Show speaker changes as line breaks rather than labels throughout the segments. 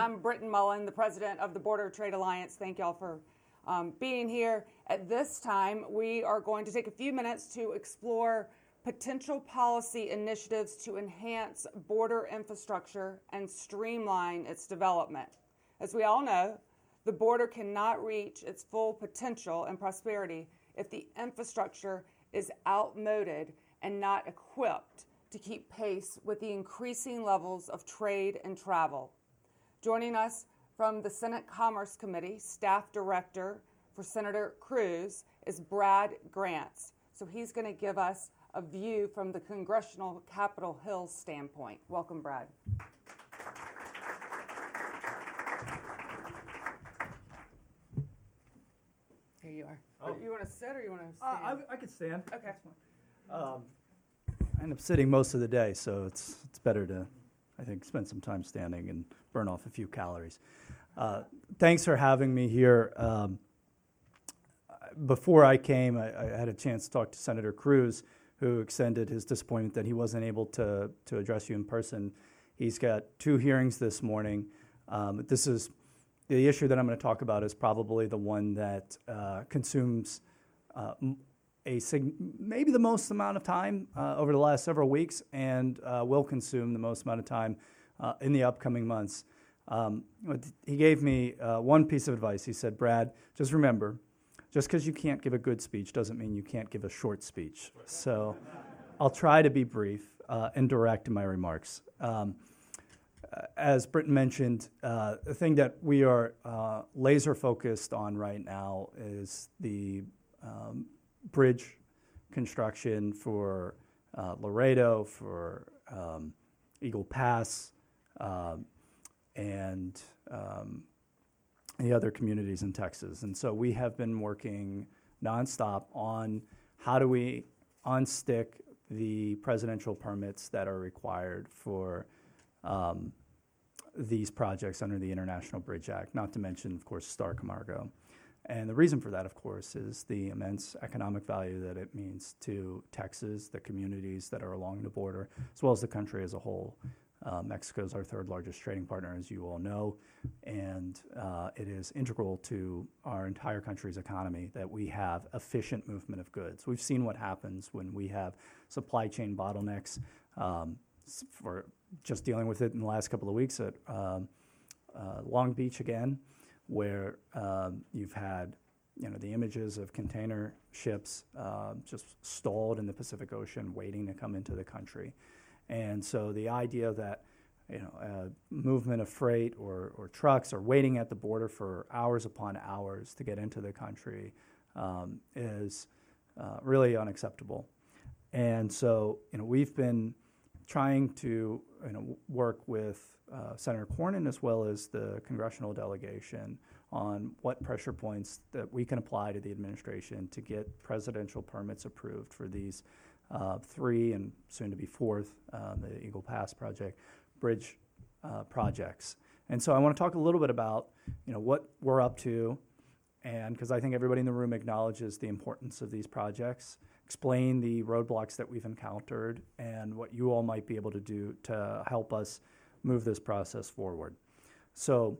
I'm Britton Mullen, the president of the Border Trade Alliance. Thank y'all for um, being here. At this time, we are going to take a few minutes to explore potential policy initiatives to enhance border infrastructure and streamline its development. As we all know, the border cannot reach its full potential and prosperity if the infrastructure is outmoded and not equipped to keep pace with the increasing levels of trade and travel. Joining us from the Senate Commerce Committee, Staff Director for Senator Cruz, is Brad Grantz. So he's going to give us a view from the congressional Capitol Hill standpoint. Welcome, Brad. Here you are.
Oh.
You want to sit or you want to
Uh,
stand?
I, I could stand.
Okay.
That's fine. Um, I end up sitting most of the day, so it's it's better to, I think, spend some time standing and burn off a few calories. Uh, thanks for having me here. Um, before I came, I, I had a chance to talk to Senator Cruz, who extended his disappointment that he wasn't able to to address you in person. He's got two hearings this morning. Um, this is the issue that I'm going to talk about is probably the one that uh, consumes uh, a maybe the most amount of time uh, over the last several weeks and uh, will consume the most amount of time uh, in the upcoming months. Um, he gave me uh, one piece of advice. He said, Brad, just remember, just because you can't give a good speech doesn't mean you can't give a short speech. So I'll try to be brief uh, and direct in my remarks. Um, as Britton mentioned, uh, the thing that we are uh, laser focused on right now is the um, bridge construction for uh, Laredo, for um, Eagle Pass, um, and um, the other communities in Texas. And so we have been working nonstop on how do we unstick the presidential permits that are required for um, these projects under the International Bridge Act, not to mention, of course, Starr Camargo. And the reason for that, of course, is the immense economic value that it means to Texas, the communities that are along the border, as well as the country as a whole. Uh, Mexico is our third largest trading partner, as you all know, and uh, it is integral to our entire country's economy that we have efficient movement of goods. We've seen what happens when we have supply chain bottlenecks. Um, for just dealing with it in the last couple of weeks at um, uh, Long Beach again, where um, you've had you know the images of container ships uh, just stalled in the Pacific Ocean, waiting to come into the country, and so the idea that you know uh, movement of freight or, or trucks are waiting at the border for hours upon hours to get into the country um, is uh, really unacceptable. And so, you know, we've been trying to you know, work with uh, Senator Cornyn as well as the congressional delegation on what pressure points that we can apply to the administration to get presidential permits approved for these uh, three and soon to be fourth, uh, the Eagle Pass project, bridge uh, projects. And so I want to talk a little bit about you know what we're up to, and because I think everybody in the room acknowledges the importance of these projects, explain the roadblocks that we've encountered and what you all might be able to do to help us move this process forward. So,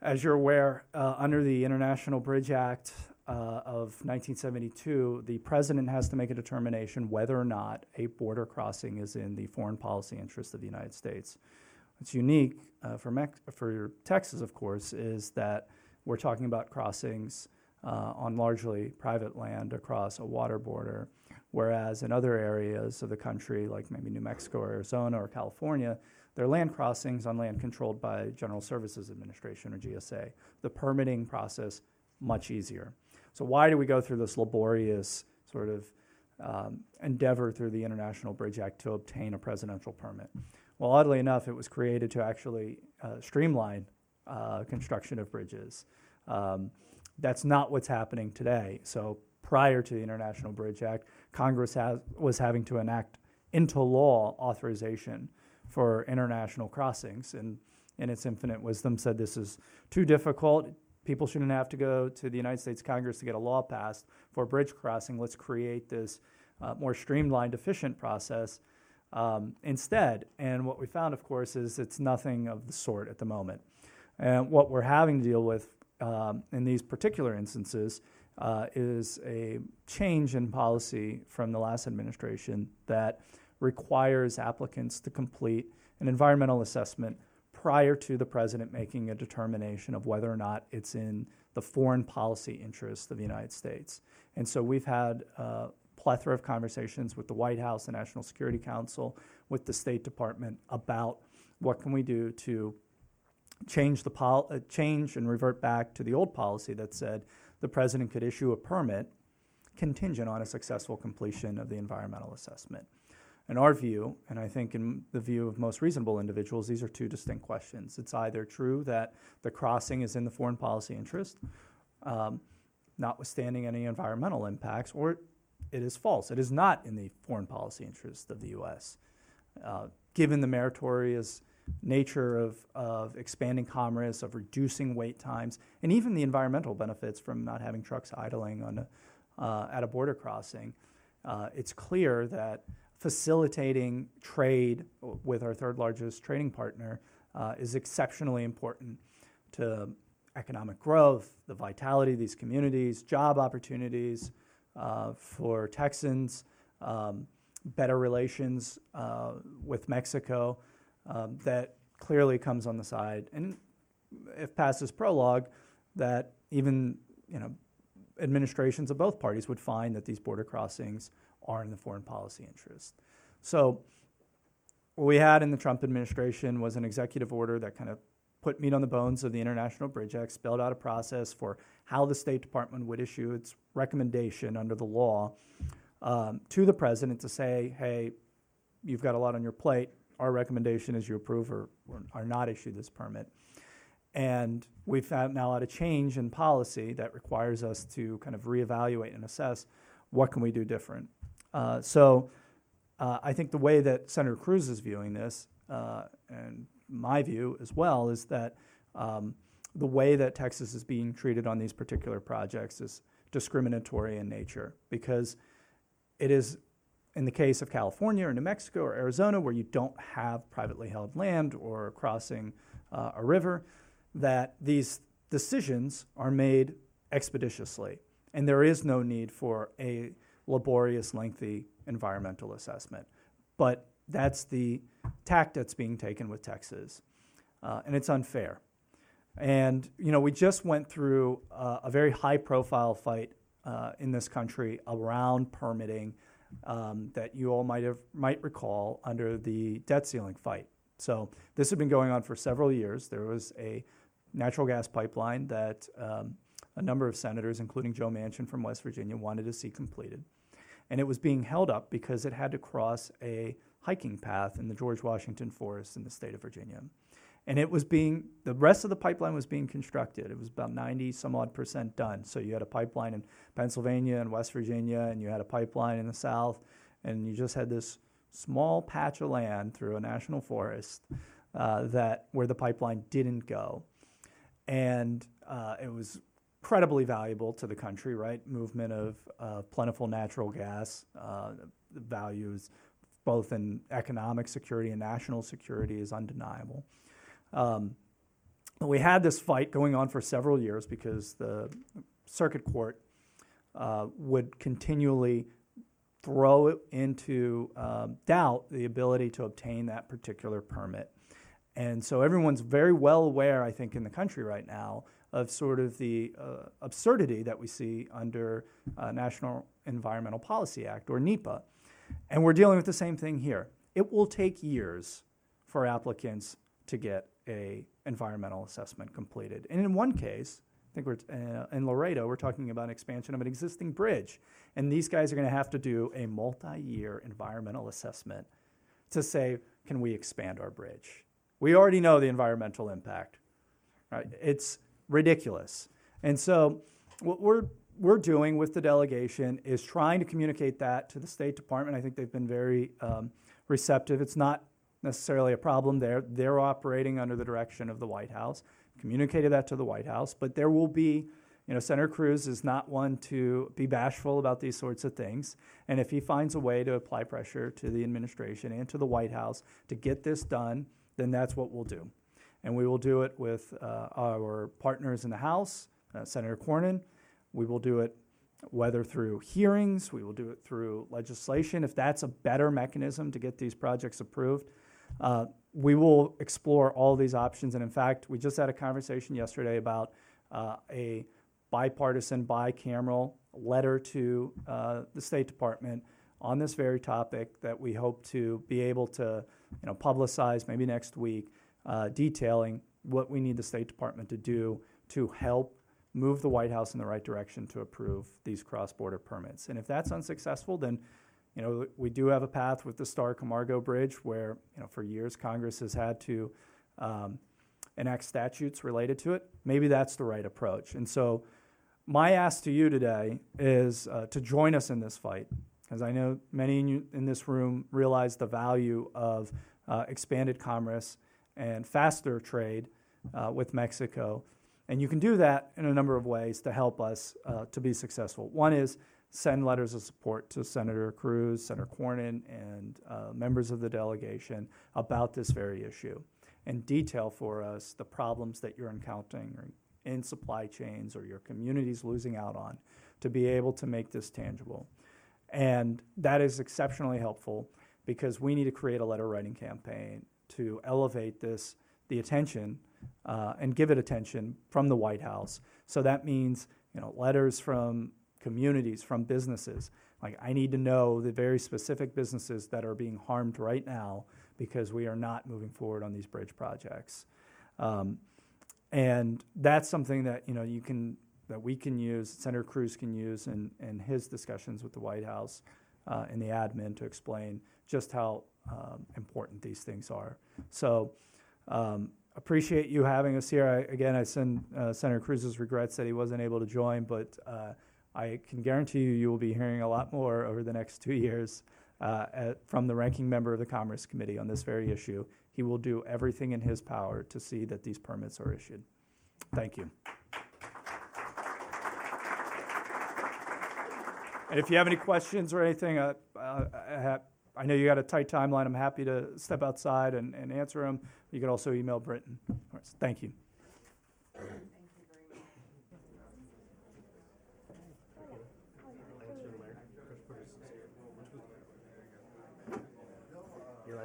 as you're aware, uh, under the International Bridge Act uh, of 1972, the president has to make a determination whether or not a border crossing is in the foreign policy interest of the United States. What's unique uh, for, Mex- for Texas, of course, is that we're talking about crossings on largely private land across a water border, whereas in other areas of the country, like maybe New Mexico or Arizona or California, they're land crossings on land controlled by General Services Administration or GSA. The permitting process much easier. So why do we go through this laborious sort of um, endeavor through the International Bridge Act to obtain a presidential permit? Well, oddly enough, it was created to actually uh, streamline uh, construction of bridges. Um, that's not what's happening today. So prior to the International Bridge Act, Congress has, was having to enact into law authorization for international crossings, and in its infinite wisdom said this is too difficult. People shouldn't have to go to the United States Congress to get a law passed for bridge crossing. Let's create this uh, more streamlined, efficient process um, instead. And what we found, of course, is it's nothing of the sort at the moment. And what we're having to deal with um, in these particular instances uh, is a change in policy from the last administration that requires applicants to complete an environmental assessment prior to the president making a determination of whether or not it's in the foreign policy interest of the United States. And so we've had a plethora of conversations with the White House, the National Security Council, with the State Department about what can we do to change the pol- uh, change and revert back to the old policy that said the president could issue a permit contingent on a successful completion of the environmental assessment. In our view, and I think in the view of most reasonable individuals, these are two distinct questions. It's either true that the crossing is in the foreign policy interest, um, notwithstanding any environmental impacts, or it is false. It is not in the foreign policy interest of the U.S. Uh, given the meritorious nature of, of expanding commerce, of reducing wait times, and even the environmental benefits from not having trucks idling on a, uh, at a border crossing, uh, it's clear that facilitating trade with our third largest trading partner uh, is exceptionally important to economic growth, the vitality of these communities, job opportunities uh, for Texans, um, better relations uh, with Mexico um, that clearly comes on the side, and if past this prologue, that even you know administrations of both parties would find that these border crossings are in the foreign policy interest. So, what we had in the Trump administration was an executive order that kind of put meat on the bones of the International Bridge Act, spelled out a process for how the State Department would issue its recommendation under the law um, to the president to say, hey, you've got a lot on your plate our recommendation is you approve or, or, not issue this permit. And we've now had a change in policy that requires us to kind of reevaluate and assess what can we do different. Uh, so uh, I think the way that Senator Cruz is viewing this, uh, and my view as well, is that um, the way that Texas is being treated on these particular projects is discriminatory in nature because it is in the case of California or New Mexico or Arizona, where you don't have privately held land or crossing uh, a river, that these decisions are made expeditiously. And there is no need for a laborious, lengthy environmental assessment. But that's the tact that's being taken with Texas. Uh, and it's unfair. And, you know, we just went through uh, a very high profile fight uh, in this country around permitting um, that you all might have might recall under the debt ceiling fight. So this had been going on for several years. There was a natural gas pipeline that um, a number of senators, including Joe Manchin from West Virginia, wanted to see completed, and it was being held up because it had to cross a hiking path in the George Washington Forest in the state of Virginia and it was being the rest of the pipeline was being constructed. It was about 90 some odd percent done. So you had a pipeline in pennsylvania and west virginia and you had a pipeline in the south and you just had this small patch of land through a national forest uh, that where the pipeline didn't go. And uh, it was incredibly valuable to the country right? Movement of uh, plentiful natural gas uh, values both in economic security and national security is undeniable um, we had this fight going on for several years because the circuit court uh, would continually throw into um, doubt the ability to obtain that particular permit. And so everyone's very well aware, I think, in the country right now of sort of the uh, absurdity that we see under uh, National Environmental Policy Act or NEPA. And we're dealing with the same thing here. It will take years for applicants to get a environmental assessment completed. And in one case, I think we're uh, in Laredo, we're talking about an expansion of an existing bridge, and these guys are going to have to do a multi-year environmental assessment to say, can we expand our bridge? We already know the environmental impact. Right? It's ridiculous. And so, what we're we're doing with the delegation is trying to communicate that to the State Department. I think they've been very um, receptive. It's not necessarily a problem there. They're operating under the direction of the White House. Communicated that to the White House, but there will be, you know, Senator Cruz is not one to be bashful about these sorts of things. And if he finds a way to apply pressure to the administration and to the White House to get this done, then that's what we'll do. And we will do it with uh, our partners in the House, uh, Senator Cornyn. We will do it whether through hearings, we will do it through legislation. If that's a better mechanism to get these projects approved, uh, we will explore all these options. And in fact, we just had a conversation yesterday about uh, a bipartisan, bicameral letter to uh, the State Department on this very topic that we hope to be able to, you know, publicize maybe next week, uh, detailing what we need the State Department to do to help move the White House in the right direction to approve these cross-border permits. And if that's unsuccessful, then, you know, we do have a path with the Starr Camargo Bridge where, you know, for years Congress has had to um, enact statutes related to it. Maybe that's the right approach. And so, my ask to you today is uh, to join us in this fight, because I know many in, you, in this room realize the value of uh, expanded commerce and faster trade uh, with Mexico. And you can do that in a number of ways to help us uh, to be successful. One is send letters of support to Senator Cruz, Senator Cornyn, and uh, members of the delegation about this very issue and detail for us the problems that you're encountering in supply chains or your communities losing out on to be able to make this tangible. And that is exceptionally helpful because we need to create a letter writing campaign to elevate this, the attention, uh, and give it attention from the White House. So that means, you know, letters from communities, from businesses. Like, I need to know the very specific businesses that are being harmed right now because we are not moving forward on these bridge projects. Um, and that's something that you know you can that we can use, Senator Cruz can use in, in his discussions with the White House uh, and the admin to explain just how um, important these things are. So um, appreciate you having us here. I, again, I send uh, Senator Cruz's regrets that he wasn't able to join, but uh, I can guarantee you you will be hearing a lot more over the next two years uh, at, from the ranking member of the Commerce Committee on this very issue. He will do everything in his power to see that these permits are issued. Thank you. And if you have any questions or anything, uh, uh, I, I know you got a tight timeline. I'm happy to step outside and, and answer them. You can also email Britton. Right, Thank you.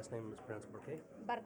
Last name is pronounced?
Barque.